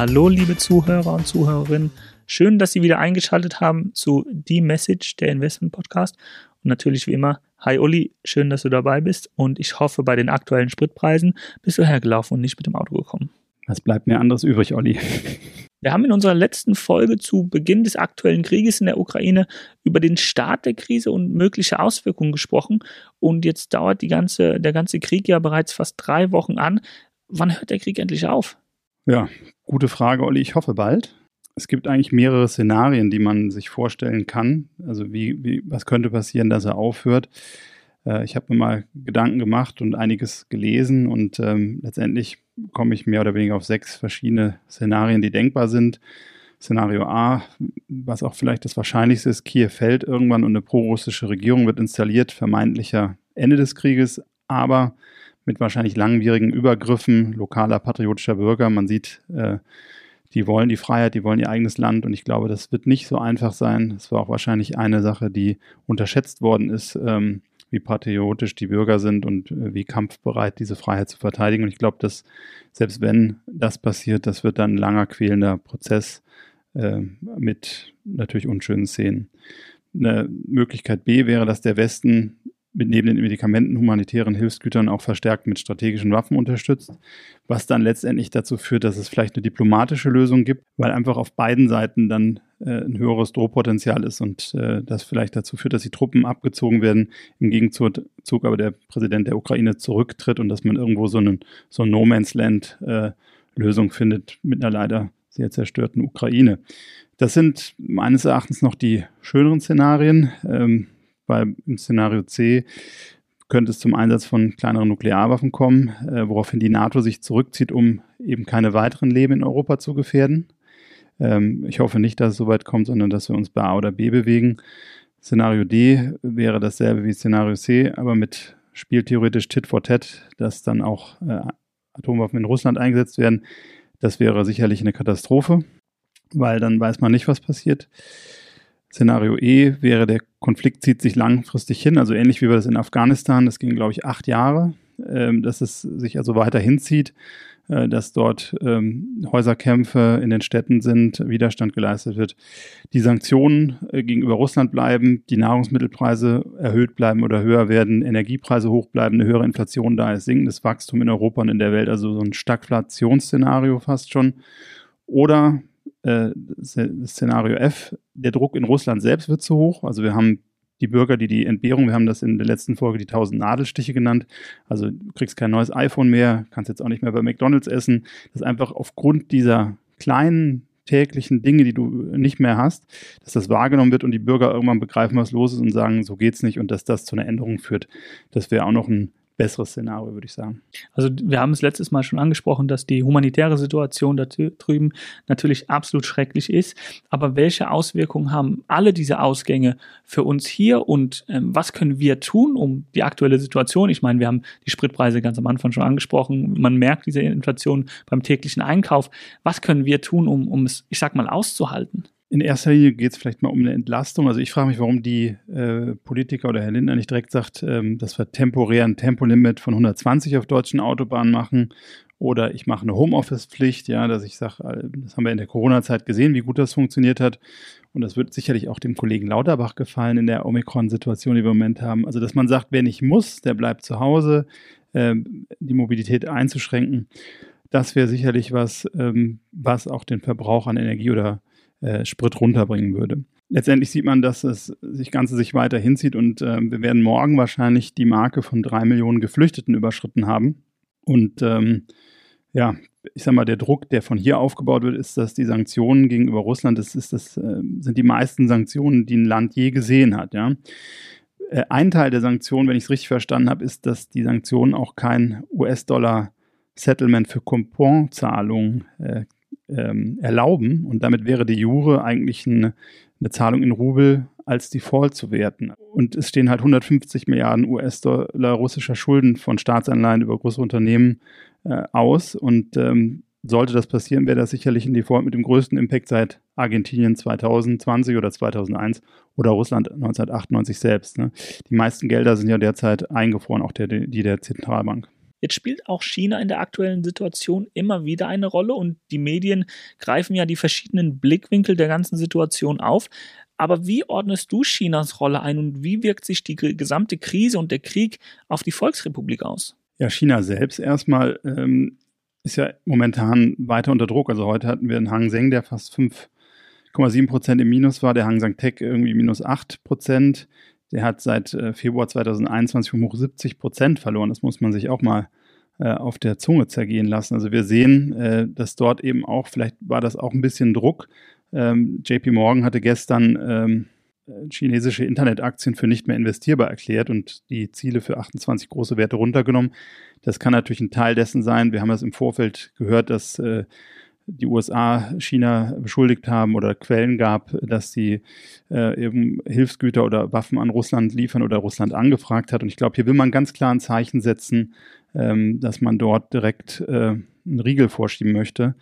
Hallo, liebe Zuhörer und Zuhörerinnen. Schön, dass Sie wieder eingeschaltet haben zu Die Message, der Investment Podcast. Und natürlich wie immer, hi Uli, schön, dass du dabei bist. Und ich hoffe, bei den aktuellen Spritpreisen bist du hergelaufen und nicht mit dem Auto gekommen. Was bleibt mir anderes übrig, Olli? Wir haben in unserer letzten Folge zu Beginn des aktuellen Krieges in der Ukraine über den Start der Krise und mögliche Auswirkungen gesprochen. Und jetzt dauert die ganze, der ganze Krieg ja bereits fast drei Wochen an. Wann hört der Krieg endlich auf? Ja, gute Frage, Olli. Ich hoffe bald. Es gibt eigentlich mehrere Szenarien, die man sich vorstellen kann. Also wie, wie was könnte passieren, dass er aufhört? Äh, ich habe mir mal Gedanken gemacht und einiges gelesen und ähm, letztendlich komme ich mehr oder weniger auf sechs verschiedene Szenarien, die denkbar sind. Szenario A, was auch vielleicht das Wahrscheinlichste ist, Kiew fällt irgendwann und eine prorussische Regierung wird installiert, vermeintlicher Ende des Krieges, aber mit wahrscheinlich langwierigen Übergriffen lokaler patriotischer Bürger. Man sieht, äh, die wollen die Freiheit, die wollen ihr eigenes Land und ich glaube, das wird nicht so einfach sein. Es war auch wahrscheinlich eine Sache, die unterschätzt worden ist. Ähm, wie patriotisch die Bürger sind und äh, wie kampfbereit diese Freiheit zu verteidigen. Und ich glaube, dass selbst wenn das passiert, das wird dann ein langer, quälender Prozess äh, mit natürlich unschönen Szenen. Eine Möglichkeit B wäre, dass der Westen mit neben den Medikamenten, humanitären Hilfsgütern auch verstärkt mit strategischen Waffen unterstützt, was dann letztendlich dazu führt, dass es vielleicht eine diplomatische Lösung gibt, weil einfach auf beiden Seiten dann äh, ein höheres Drohpotenzial ist und äh, das vielleicht dazu führt, dass die Truppen abgezogen werden, im Gegenzug aber der Präsident der Ukraine zurücktritt und dass man irgendwo so, einen, so ein No Man's Land äh, findet mit einer leider sehr zerstörten Ukraine. Das sind meines Erachtens noch die schöneren Szenarien. Ähm, bei, Im Szenario C könnte es zum Einsatz von kleineren Nuklearwaffen kommen, äh, woraufhin die NATO sich zurückzieht, um eben keine weiteren Leben in Europa zu gefährden. Ähm, ich hoffe nicht, dass es so weit kommt, sondern dass wir uns bei A oder B bewegen. Szenario D wäre dasselbe wie Szenario C, aber mit spieltheoretisch Tit for Tat, dass dann auch äh, Atomwaffen in Russland eingesetzt werden. Das wäre sicherlich eine Katastrophe, weil dann weiß man nicht, was passiert. Szenario E wäre, der Konflikt zieht sich langfristig hin, also ähnlich wie wir das in Afghanistan, das ging, glaube ich, acht Jahre, ähm, dass es sich also weiter hinzieht, äh, dass dort ähm, Häuserkämpfe in den Städten sind, Widerstand geleistet wird, die Sanktionen äh, gegenüber Russland bleiben, die Nahrungsmittelpreise erhöht bleiben oder höher werden, Energiepreise hoch bleiben, eine höhere Inflation da ist, sinkendes Wachstum in Europa und in der Welt, also so ein Stagflationsszenario fast schon. Oder äh, Szenario F, der Druck in Russland selbst wird zu hoch. Also wir haben die Bürger, die die Entbehrung, wir haben das in der letzten Folge die 1000 Nadelstiche genannt. Also du kriegst kein neues iPhone mehr, kannst jetzt auch nicht mehr bei McDonald's essen. Das ist einfach aufgrund dieser kleinen täglichen Dinge, die du nicht mehr hast, dass das wahrgenommen wird und die Bürger irgendwann begreifen, was los ist und sagen, so geht's nicht und dass das zu einer Änderung führt. Das wäre auch noch ein besseres Szenario, würde ich sagen. Also wir haben es letztes Mal schon angesprochen, dass die humanitäre Situation da drüben natürlich absolut schrecklich ist. Aber welche Auswirkungen haben alle diese Ausgänge für uns hier und ähm, was können wir tun, um die aktuelle Situation? Ich meine, wir haben die Spritpreise ganz am Anfang schon angesprochen. Man merkt diese Inflation beim täglichen Einkauf. Was können wir tun, um, um es, ich sag mal, auszuhalten? In erster Linie geht es vielleicht mal um eine Entlastung. Also ich frage mich, warum die äh, Politiker oder Herr Lindner nicht direkt sagt, ähm, dass wir temporär ein Tempolimit von 120 auf deutschen Autobahnen machen oder ich mache eine Homeoffice-Pflicht, ja, dass ich sage, äh, das haben wir in der Corona-Zeit gesehen, wie gut das funktioniert hat. Und das wird sicherlich auch dem Kollegen Lauterbach gefallen in der Omikron-Situation, die wir im Moment haben. Also, dass man sagt, wer nicht muss, der bleibt zu Hause, äh, die Mobilität einzuschränken. Das wäre sicherlich was, ähm, was auch den Verbrauch an Energie oder äh, Sprit runterbringen würde. Letztendlich sieht man, dass es sich Ganze sich weiter hinzieht und äh, wir werden morgen wahrscheinlich die Marke von drei Millionen Geflüchteten überschritten haben. Und ähm, ja, ich sag mal, der Druck, der von hier aufgebaut wird, ist, dass die Sanktionen gegenüber Russland, das, ist, das äh, sind die meisten Sanktionen, die ein Land je gesehen hat. Ja. Äh, ein Teil der Sanktionen, wenn ich es richtig verstanden habe, ist, dass die Sanktionen auch kein US-Dollar-Settlement für Couponzahlungen äh, ähm, erlauben. Und damit wäre die Jure eigentlich eine, eine Zahlung in Rubel als Default zu werten. Und es stehen halt 150 Milliarden US-Dollar russischer Schulden von Staatsanleihen über große Unternehmen äh, aus. Und ähm, sollte das passieren, wäre das sicherlich ein Default mit dem größten Impact seit Argentinien 2020 oder 2001 oder Russland 1998 selbst. Ne? Die meisten Gelder sind ja derzeit eingefroren, auch der, die der Zentralbank. Jetzt spielt auch China in der aktuellen Situation immer wieder eine Rolle und die Medien greifen ja die verschiedenen Blickwinkel der ganzen Situation auf. Aber wie ordnest du Chinas Rolle ein und wie wirkt sich die gesamte Krise und der Krieg auf die Volksrepublik aus? Ja, China selbst erstmal ähm, ist ja momentan weiter unter Druck. Also heute hatten wir einen Hang Seng, der fast 5,7 Prozent im Minus war, der Hang Seng Tech irgendwie minus 8 Prozent. Der hat seit äh, Februar 2021 um hoch 70 Prozent verloren. Das muss man sich auch mal äh, auf der Zunge zergehen lassen. Also wir sehen, äh, dass dort eben auch, vielleicht war das auch ein bisschen Druck. Ähm, JP Morgan hatte gestern ähm, chinesische Internetaktien für nicht mehr investierbar erklärt und die Ziele für 28 große Werte runtergenommen. Das kann natürlich ein Teil dessen sein. Wir haben das im Vorfeld gehört, dass die USA China beschuldigt haben oder Quellen gab, dass sie äh, eben Hilfsgüter oder Waffen an Russland liefern oder Russland angefragt hat. Und ich glaube, hier will man ganz klar ein Zeichen setzen, ähm, dass man dort direkt äh, einen Riegel vorschieben möchte.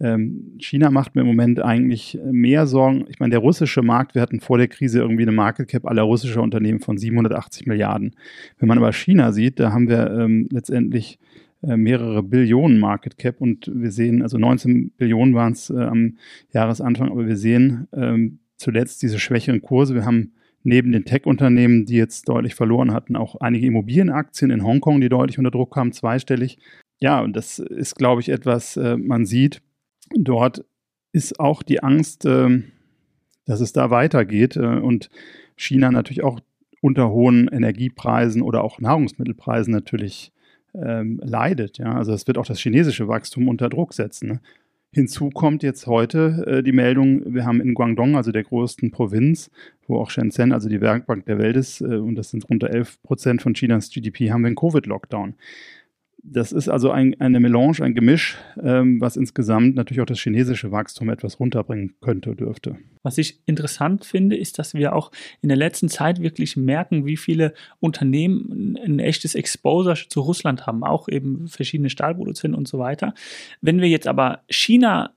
Ähm, China macht mir im Moment eigentlich mehr Sorgen. Ich meine, der russische Markt, wir hatten vor der Krise irgendwie eine Market Cap aller russischer Unternehmen von 780 Milliarden. Wenn man aber China sieht, da haben wir ähm, letztendlich mehrere Billionen Market Cap und wir sehen, also 19 Billionen waren es äh, am Jahresanfang, aber wir sehen ähm, zuletzt diese schwächeren Kurse. Wir haben neben den Tech-Unternehmen, die jetzt deutlich verloren hatten, auch einige Immobilienaktien in Hongkong, die deutlich unter Druck kamen, zweistellig. Ja, und das ist, glaube ich, etwas, äh, man sieht, dort ist auch die Angst, äh, dass es da weitergeht äh, und China natürlich auch unter hohen Energiepreisen oder auch Nahrungsmittelpreisen natürlich ähm, leidet. Ja? Also es wird auch das chinesische Wachstum unter Druck setzen. Ne? Hinzu kommt jetzt heute äh, die Meldung, wir haben in Guangdong, also der größten Provinz, wo auch Shenzhen, also die Werkbank der Welt ist, äh, und das sind rund 11 Prozent von Chinas GDP, haben wir einen Covid-Lockdown das ist also ein, eine Melange, ein Gemisch, ähm, was insgesamt natürlich auch das chinesische Wachstum etwas runterbringen könnte, dürfte. Was ich interessant finde, ist, dass wir auch in der letzten Zeit wirklich merken, wie viele Unternehmen ein echtes Exposure zu Russland haben, auch eben verschiedene Stahlproduzenten und so weiter. Wenn wir jetzt aber China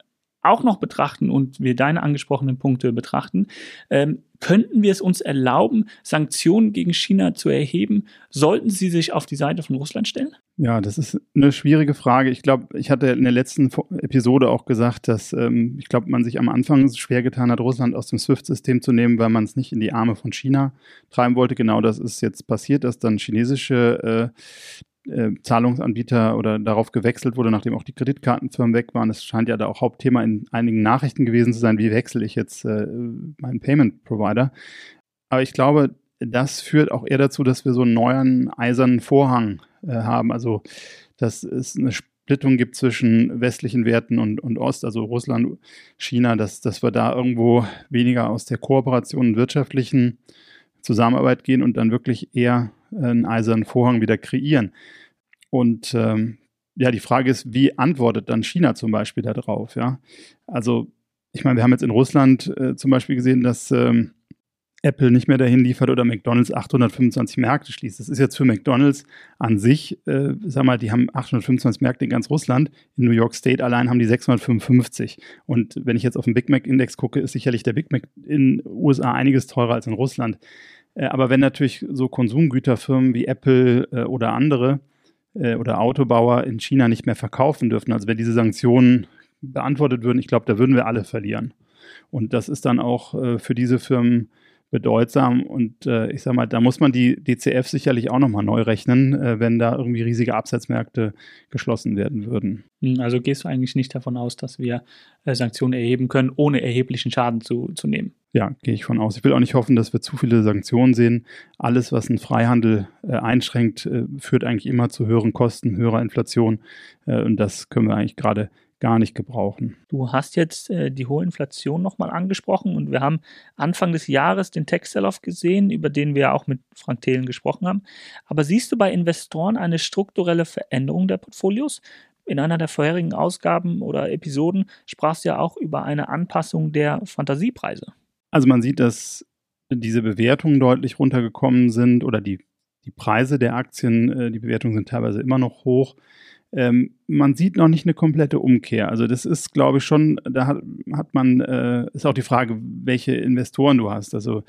auch noch betrachten und wir deine angesprochenen Punkte betrachten, ähm, könnten wir es uns erlauben, Sanktionen gegen China zu erheben? Sollten sie sich auf die Seite von Russland stellen? Ja, das ist eine schwierige Frage. Ich glaube, ich hatte in der letzten Episode auch gesagt, dass ähm, ich glaube, man sich am Anfang schwer getan hat, Russland aus dem SWIFT-System zu nehmen, weil man es nicht in die Arme von China treiben wollte. Genau das ist jetzt passiert, dass dann chinesische äh, äh, Zahlungsanbieter oder darauf gewechselt wurde, nachdem auch die Kreditkartenfirmen weg waren. Es scheint ja da auch Hauptthema in einigen Nachrichten gewesen zu sein, wie wechsle ich jetzt äh, meinen Payment Provider. Aber ich glaube, das führt auch eher dazu, dass wir so einen neuen eisernen Vorhang äh, haben. Also, dass es eine Splittung gibt zwischen westlichen Werten und, und Ost, also Russland, China, dass, dass wir da irgendwo weniger aus der Kooperation und wirtschaftlichen Zusammenarbeit gehen und dann wirklich eher einen eisernen Vorhang wieder kreieren. Und ähm, ja, die Frage ist, wie antwortet dann China zum Beispiel darauf? Ja, also ich meine, wir haben jetzt in Russland äh, zum Beispiel gesehen, dass ähm, Apple nicht mehr dahin liefert oder McDonald's 825 Märkte schließt. Das ist jetzt für McDonald's an sich, äh, sag mal, die haben 825 Märkte in ganz Russland. In New York State allein haben die 655. Und wenn ich jetzt auf den Big Mac Index gucke, ist sicherlich der Big Mac in USA einiges teurer als in Russland. Äh, aber wenn natürlich so Konsumgüterfirmen wie Apple äh, oder andere äh, oder Autobauer in China nicht mehr verkaufen dürfen, also wenn diese Sanktionen beantwortet würden, ich glaube, da würden wir alle verlieren. Und das ist dann auch für diese Firmen bedeutsam. Und ich sage mal, da muss man die DCF sicherlich auch nochmal neu rechnen, wenn da irgendwie riesige Absatzmärkte geschlossen werden würden. Hm, also gehst du eigentlich nicht davon aus, dass wir Sanktionen erheben können, ohne erheblichen Schaden zu, zu nehmen? Ja, gehe ich von aus. Ich will auch nicht hoffen, dass wir zu viele Sanktionen sehen. Alles, was einen Freihandel äh, einschränkt, äh, führt eigentlich immer zu höheren Kosten, höherer Inflation. Äh, und das können wir eigentlich gerade gar nicht gebrauchen. Du hast jetzt äh, die hohe Inflation nochmal angesprochen und wir haben Anfang des Jahres den Tech-Sell-Off gesehen, über den wir auch mit Frank Thelen gesprochen haben. Aber siehst du bei Investoren eine strukturelle Veränderung der Portfolios? In einer der vorherigen Ausgaben oder Episoden sprachst du ja auch über eine Anpassung der Fantasiepreise. Also man sieht, dass diese Bewertungen deutlich runtergekommen sind oder die, die Preise der Aktien, äh, die Bewertungen sind teilweise immer noch hoch. Ähm, man sieht noch nicht eine komplette Umkehr. Also das ist, glaube ich, schon, da hat, hat man, äh, ist auch die Frage, welche Investoren du hast. Also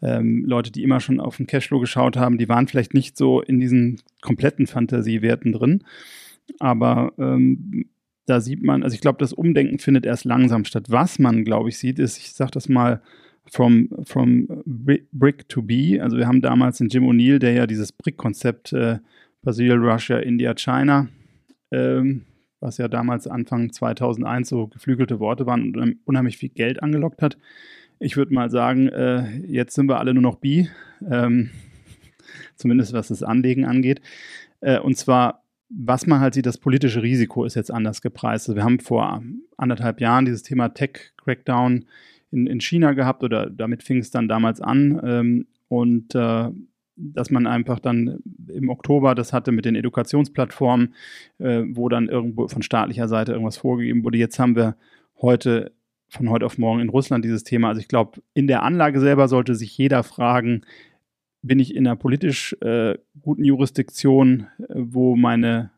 ähm, Leute, die immer schon auf den Cashflow geschaut haben, die waren vielleicht nicht so in diesen kompletten Fantasiewerten drin. Aber ähm, da sieht man, also ich glaube, das Umdenken findet erst langsam statt. Was man, glaube ich, sieht, ist, ich sage das mal, from, from Brick to B. Also wir haben damals den Jim O'Neill, der ja dieses Brick-Konzept äh, Brasil, Russia, India, China, ähm, was ja damals Anfang 2001 so geflügelte Worte waren und unheimlich viel Geld angelockt hat. Ich würde mal sagen, äh, jetzt sind wir alle nur noch B, ähm, zumindest was das Anlegen angeht. Äh, und zwar was man halt sieht, das politische Risiko ist jetzt anders gepreist. Also wir haben vor anderthalb Jahren dieses Thema Tech-Crackdown in, in China gehabt oder damit fing es dann damals an. Ähm, und äh, dass man einfach dann im Oktober das hatte mit den Edukationsplattformen, äh, wo dann irgendwo von staatlicher Seite irgendwas vorgegeben wurde. Jetzt haben wir heute von heute auf morgen in Russland dieses Thema. Also ich glaube, in der Anlage selber sollte sich jeder fragen, bin ich in einer politisch äh, guten Jurisdiktion, äh, wo meine,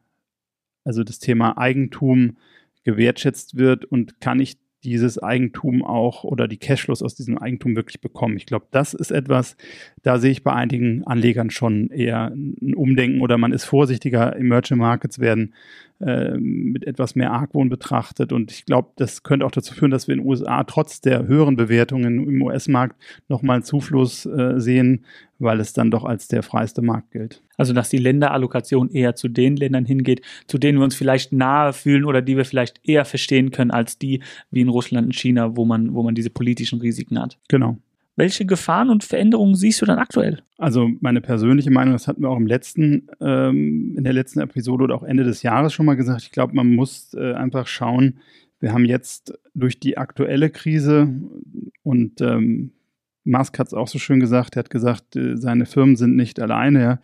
also das Thema Eigentum gewertschätzt wird und kann ich dieses Eigentum auch oder die Cashflows aus diesem Eigentum wirklich bekommen. Ich glaube, das ist etwas, da sehe ich bei einigen Anlegern schon eher ein Umdenken oder man ist vorsichtiger. Emerging Markets werden mit etwas mehr Argwohn betrachtet und ich glaube, das könnte auch dazu führen, dass wir in den USA trotz der höheren Bewertungen im US-Markt nochmal Zufluss äh, sehen, weil es dann doch als der freiste Markt gilt. Also dass die Länderallokation eher zu den Ländern hingeht, zu denen wir uns vielleicht nahe fühlen oder die wir vielleicht eher verstehen können als die wie in Russland und China, wo man, wo man diese politischen Risiken hat. Genau. Welche Gefahren und Veränderungen siehst du dann aktuell? Also meine persönliche Meinung, das hatten wir auch im letzten, ähm, in der letzten Episode oder auch Ende des Jahres schon mal gesagt. Ich glaube, man muss äh, einfach schauen. Wir haben jetzt durch die aktuelle Krise und ähm, Musk hat es auch so schön gesagt, er hat gesagt, äh, seine Firmen sind nicht alleine, ja,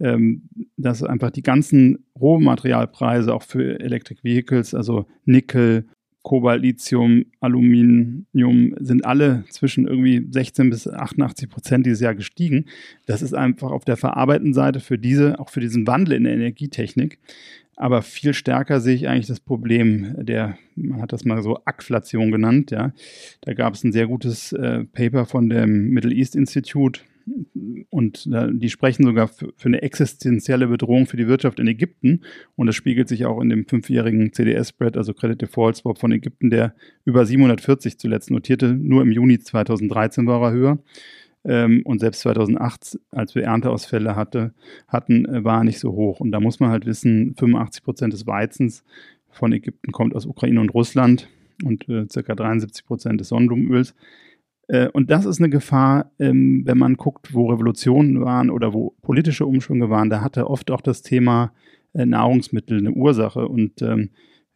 ähm, dass einfach die ganzen Rohmaterialpreise auch für Electric Vehicles, also Nickel, Kobalt, Lithium, Aluminium sind alle zwischen irgendwie 16 bis 88 Prozent dieses Jahr gestiegen. Das ist einfach auf der verarbeitenden Seite für diese, auch für diesen Wandel in der Energietechnik. Aber viel stärker sehe ich eigentlich das Problem der, man hat das mal so Ackflation genannt, ja. Da gab es ein sehr gutes äh, Paper von dem Middle East Institute, und äh, die sprechen sogar für, eine existenzielle Bedrohung für die Wirtschaft in Ägypten. Und das spiegelt sich auch in dem fünfjährigen CDS-Spread, also Credit Default Swap von Ägypten, der über 740 zuletzt notierte. Nur im Juni 2013 war er höher. Ähm, und selbst 2008, als wir Ernteausfälle hatte, hatten, äh, war er nicht so hoch. Und da muss man halt wissen, 85 Prozent des Weizens von Ägypten kommt aus Ukraine und Russland und äh, circa 73 Prozent des Sonnenblumenöls. Äh, und das ist eine Gefahr, ähm, wenn man guckt, wo Revolutionen waren oder wo politische Umschwünge waren. Da hatte oft auch das Thema äh, Nahrungsmittel eine Ursache. Und ähm,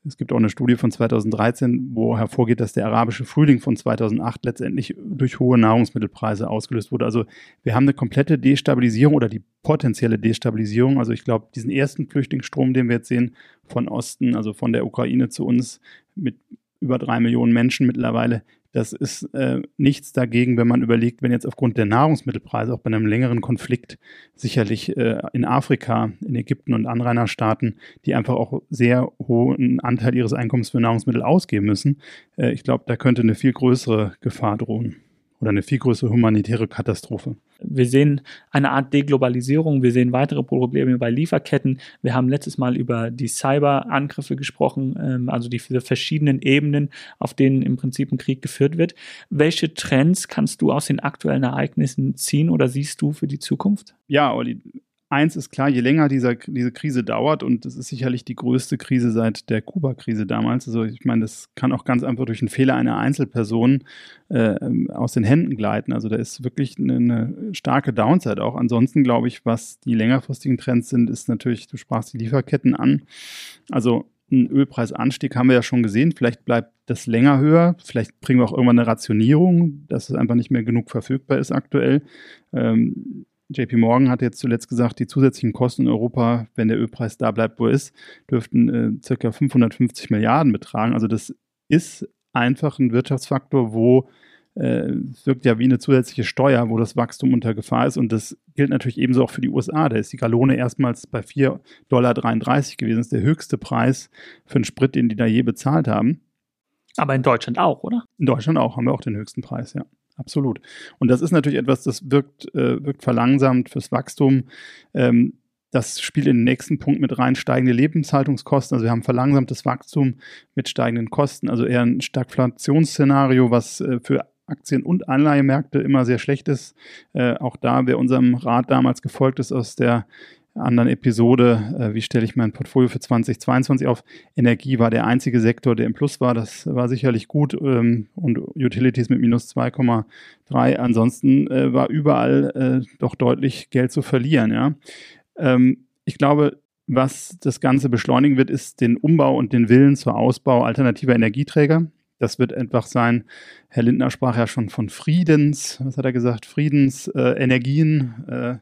es gibt auch eine Studie von 2013, wo hervorgeht, dass der arabische Frühling von 2008 letztendlich durch hohe Nahrungsmittelpreise ausgelöst wurde. Also wir haben eine komplette Destabilisierung oder die potenzielle Destabilisierung. Also ich glaube, diesen ersten Flüchtlingsstrom, den wir jetzt sehen, von Osten, also von der Ukraine zu uns mit über drei Millionen Menschen mittlerweile, das ist äh, nichts dagegen, wenn man überlegt, wenn jetzt aufgrund der Nahrungsmittelpreise auch bei einem längeren Konflikt sicherlich äh, in Afrika, in Ägypten und Anrainerstaaten, die einfach auch sehr hohen Anteil ihres Einkommens für Nahrungsmittel ausgeben müssen, äh, ich glaube, da könnte eine viel größere Gefahr drohen oder eine viel größere humanitäre Katastrophe. Wir sehen eine Art Deglobalisierung, wir sehen weitere Probleme bei Lieferketten. Wir haben letztes Mal über die Cyberangriffe gesprochen, ähm, also die verschiedenen Ebenen, auf denen im Prinzip ein Krieg geführt wird. Welche Trends kannst du aus den aktuellen Ereignissen ziehen oder siehst du für die Zukunft? Ja, Olli, eins ist klar, je länger dieser, diese Krise dauert, und das ist sicherlich die größte Krise seit der Kuba-Krise damals, also ich meine, das kann auch ganz einfach durch einen Fehler einer Einzelperson äh, aus den Händen gleiten. Also da ist wirklich eine, eine starke Downside auch. Ansonsten glaube ich, was die längerfristigen Trends sind, ist natürlich, du sprachst die Lieferketten an. Also ein Ölpreisanstieg haben wir ja schon gesehen. Vielleicht bleibt das länger höher. Vielleicht bringen wir auch irgendwann eine Rationierung, dass es einfach nicht mehr genug verfügbar ist aktuell. Ähm, JP Morgan hat jetzt zuletzt gesagt, die zusätzlichen Kosten in Europa, wenn der Ölpreis da bleibt, wo er ist, dürften äh, circa 550 Milliarden betragen. Also das ist einfach ein Wirtschaftsfaktor, wo äh, wirkt ja wie eine zusätzliche Steuer, wo das Wachstum unter Gefahr ist. Und das gilt natürlich ebenso auch für die USA. Da ist die Gallone erstmals bei 4,33 Dollar gewesen. Das ist der höchste Preis für einen Sprit, den die da je bezahlt haben. Aber in Deutschland auch, oder? In Deutschland auch, haben wir auch den höchsten Preis, ja. Absolut. Und das ist natürlich etwas, das wirkt, äh, wirkt verlangsamt fürs Wachstum. Ähm, das spielt in den nächsten Punkt mit rein, steigende Lebenshaltungskosten. Also wir haben verlangsamtes Wachstum mit steigenden Kosten, also eher ein Stagflationsszenario, was äh, für Aktien- und Anleihemärkte immer sehr schlecht ist. Äh, auch da, wer unserem Rat damals gefolgt ist aus der anderen Episode, äh, wie stelle ich mein Portfolio für 2022 auf? Energie war der einzige Sektor, der im Plus war. Das war sicherlich gut ähm, und Utilities mit minus 2,3. Ansonsten äh, war überall äh, doch deutlich Geld zu verlieren. Ja? Ähm, ich glaube, was das Ganze beschleunigen wird, ist den Umbau und den Willen zur Ausbau alternativer Energieträger. Das wird einfach sein, Herr Lindner sprach ja schon von Friedens, was hat er gesagt, Friedensenergien. Äh,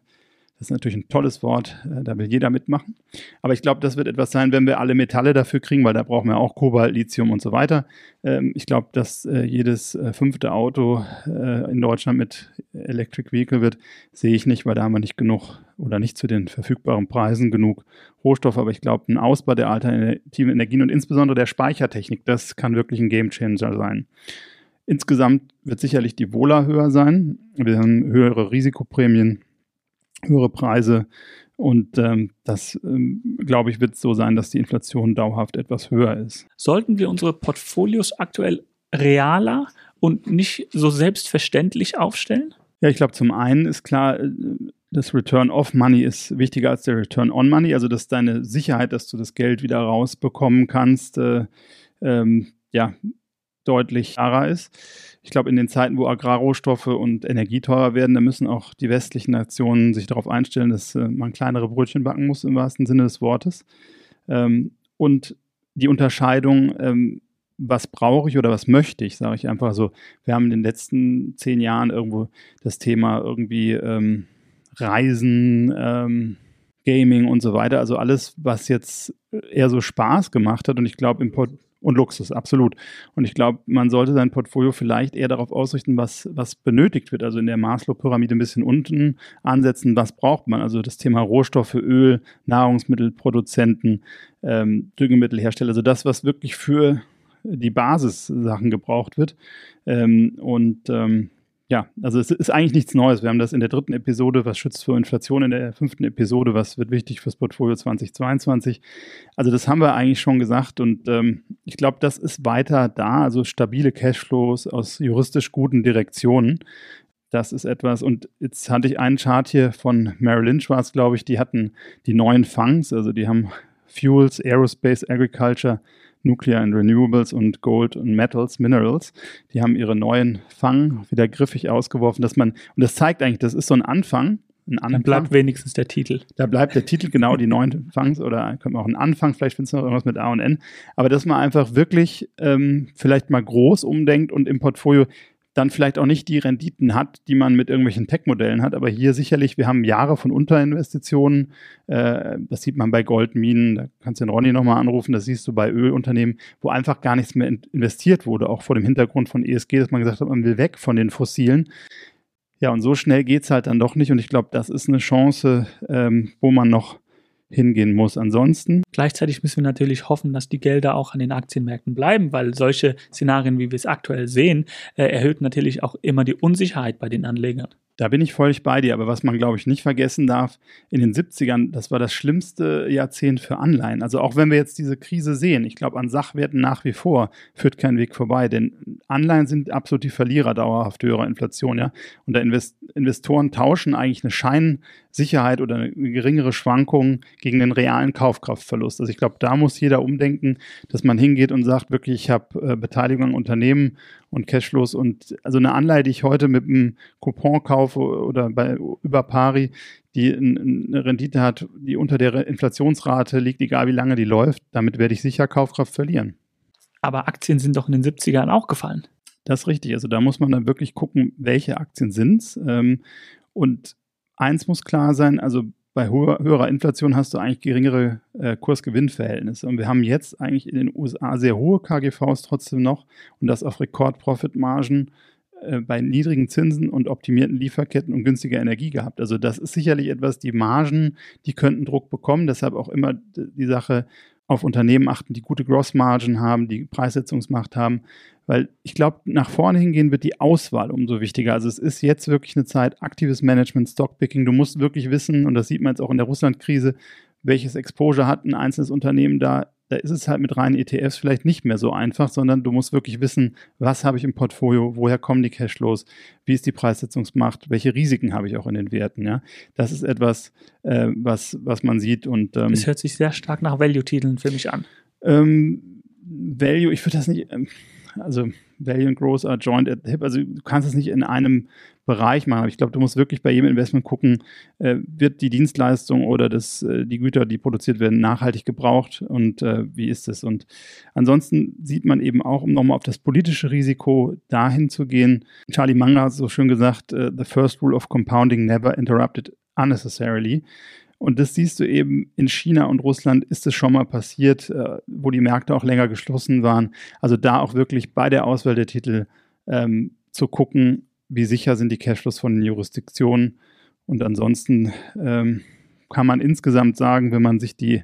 das ist natürlich ein tolles Wort, äh, da will jeder mitmachen. Aber ich glaube, das wird etwas sein, wenn wir alle Metalle dafür kriegen, weil da brauchen wir auch Kobalt, Lithium und so weiter. Ähm, ich glaube, dass äh, jedes äh, fünfte Auto in Deutschland mit Electric Vehicle wird, sehe ich nicht, weil da haben wir nicht genug oder nicht zu den verfügbaren Preisen genug Rohstoff. Aber ich glaube, ein Ausbau der alternativen Energien und insbesondere der Speichertechnik, das kann wirklich ein Gamechanger sein. Insgesamt wird sicherlich die Wohler höher sein. Wir haben höhere Risikoprämien höhere Preise. Und ähm, das, ähm, glaube ich, wird so sein, dass die Inflation dauerhaft etwas höher ist. Sollten wir unsere Portfolios aktuell realer und nicht so selbstverständlich aufstellen? Ja, ich glaube, zum einen ist klar, äh, das Return of Money ist wichtiger als der Return on Money. Also, dass deine Sicherheit, dass du das Geld wieder rausbekommen kannst, äh, ähm, ja, deutlich klarer ist. Ich glaube, in den Zeiten, wo Agrarrohstoffe und Energie teurer werden, da müssen auch die westlichen Nationen sich darauf einstellen, dass äh, man kleinere Brötchen backen muss, im wahrsten Sinne des Wortes. Ähm, und die Unterscheidung, ähm, was brauche ich oder was möchte ich, sage ich einfach so. Wir haben in den letzten zehn Jahren irgendwo das Thema irgendwie ähm, Reisen, Gaming und so weiter. Also alles, was jetzt eher so Spaß gemacht hat. Und ich glaube, im Port und Luxus, absolut. Und ich glaube, man sollte sein Portfolio vielleicht eher darauf ausrichten, was, was benötigt wird. Also in der Maslow-Pyramide ein bisschen unten ansetzen, was braucht man. Also das Thema Rohstoffe, Öl, Nahrungsmittelproduzenten, ähm, Düngemittelhersteller. Also das, was wirklich für die Basissachen gebraucht wird. Ähm, und ähm, ja, also es ist eigentlich nichts Neues. Wir haben das in der dritten Episode, was schützt vor Inflation, in der fünften Episode, was wird wichtig fürs Portfolio 2022. Also das haben wir eigentlich schon gesagt und ähm, ich glaube, das ist weiter da, also stabile Cashflows aus juristisch guten Direktionen. Das ist etwas, und jetzt hatte ich einen Chart hier von Merrill Lynch, war es, glaube ich, die hatten die neuen Funds, also die haben Fuels, Aerospace, Agriculture, Nuclear and Renewables und Gold und Metals, Minerals. Die haben ihre neuen Fang wieder griffig ausgeworfen, dass man, und das zeigt eigentlich, das ist so ein Anfang. Ein Anfang. Dann bleibt wenigstens der Titel. Da bleibt der Titel, genau, die neuen Fangs oder können wir auch einen Anfang, vielleicht findest du noch irgendwas mit A und N. Aber dass man einfach wirklich ähm, vielleicht mal groß umdenkt und im Portfolio dann vielleicht auch nicht die Renditen hat, die man mit irgendwelchen Tech-Modellen hat. Aber hier sicherlich, wir haben Jahre von Unterinvestitionen. Äh, das sieht man bei Goldminen, da kannst du den Ronny nochmal anrufen, das siehst du bei Ölunternehmen, wo einfach gar nichts mehr investiert wurde, auch vor dem Hintergrund von ESG, dass man gesagt hat, man will weg von den Fossilen. Ja, und so schnell geht es halt dann doch nicht. Und ich glaube, das ist eine Chance, ähm, wo man noch hingehen muss. Ansonsten. Gleichzeitig müssen wir natürlich hoffen, dass die Gelder auch an den Aktienmärkten bleiben, weil solche Szenarien, wie wir es aktuell sehen, äh, erhöht natürlich auch immer die Unsicherheit bei den Anlegern. Da bin ich völlig bei dir. Aber was man, glaube ich, nicht vergessen darf, in den 70ern, das war das schlimmste Jahrzehnt für Anleihen. Also auch wenn wir jetzt diese Krise sehen, ich glaube, an Sachwerten nach wie vor führt kein Weg vorbei. Denn Anleihen sind absolut die Verlierer dauerhaft höherer Inflation. Ja? Und da Invest Investoren tauschen eigentlich eine Scheinsicherheit oder eine geringere Schwankung gegen den realen Kaufkraftverlust. Also ich glaube, da muss jeder umdenken, dass man hingeht und sagt, wirklich, ich habe äh, Beteiligung an Unternehmen und Cashflows und also eine Anleihe, die ich heute mit einem Coupon kaufe oder bei über Pari, die eine Rendite hat, die unter der Inflationsrate liegt, egal wie lange die läuft, damit werde ich sicher Kaufkraft verlieren. Aber Aktien sind doch in den 70ern auch gefallen. Das ist richtig. Also da muss man dann wirklich gucken, welche Aktien sind es. Ähm, und eins muss klar sein, also bei hoher, höherer Inflation hast du eigentlich geringere äh, Kurs-Gewinn-Verhältnisse. Und wir haben jetzt eigentlich in den USA sehr hohe KGVs trotzdem noch und das auf Rekordprofitmargen. äh, bei niedrigen Zinsen und optimierten Lieferketten und günstiger Energie gehabt. Also das ist sicherlich etwas, die Margen, die könnten Druck bekommen. Deshalb auch immer die Sache auf Unternehmen achten, die gute Grossmargen haben, die Preissetzungsmacht haben. Weil ich glaube, nach vorne hingehen wird die Auswahl umso wichtiger. Also es ist jetzt wirklich eine Zeit, aktives Management, Stockpicking. Du musst wirklich wissen, und das sieht man jetzt auch in der Russland-Krise, welches Exposure hat ein einzelnes Unternehmen da da ist es halt mit reinen ETFs vielleicht nicht mehr so einfach, sondern du musst wirklich wissen, was habe ich im Portfolio, woher kommen die Cashflows, wie ist die Preissetzungsmacht, welche Risiken habe ich auch in den Werten. Ja? Das ist etwas, äh, was, was man sieht. Und, ähm, das hört sich sehr stark nach Value-Titeln für mich an. Ähm, Value, ich würde das nicht, ähm, also Value and Growth are joined at the hip. Also du kannst es nicht in einem Bereich machen. Aber ich glaube, du musst wirklich bei jedem Investment gucken, äh, wird die Dienstleistung oder das, äh, die Güter, die produziert werden, nachhaltig gebraucht und äh, wie ist es? Und ansonsten sieht man eben auch, um nochmal auf das politische Risiko dahin zu gehen, Charlie Munger hat so schön gesagt, uh, the first rule of compounding never interrupted unnecessarily. Und das siehst du eben in China und Russland ist es schon mal passiert, äh, wo die Märkte auch länger geschlossen waren. Also da auch wirklich bei der Auswahl der Titel ähm, zu gucken, wie sicher sind die Cashflows von den Jurisdiktionen. Und ansonsten ähm, kann man insgesamt sagen, wenn man sich die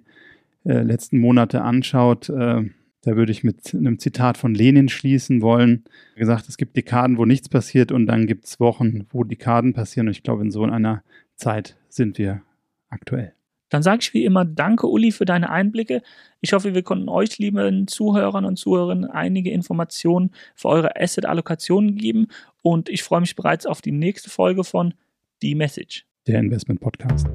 äh, letzten Monate anschaut, äh, da würde ich mit einem Zitat von Lenin schließen wollen. Er hat gesagt, es gibt Dekaden, wo nichts passiert und dann gibt es Wochen, wo Dekaden passieren. Und ich glaube, in so einer Zeit sind wir aktuell. Dann sage ich wie immer Danke, Uli, für deine Einblicke. Ich hoffe, wir konnten euch, lieben Zuhörern und Zuhörerinnen, einige Informationen für eure Asset-Allokationen geben. Und ich freue mich bereits auf die nächste Folge von Die Message. Der Investment Podcast.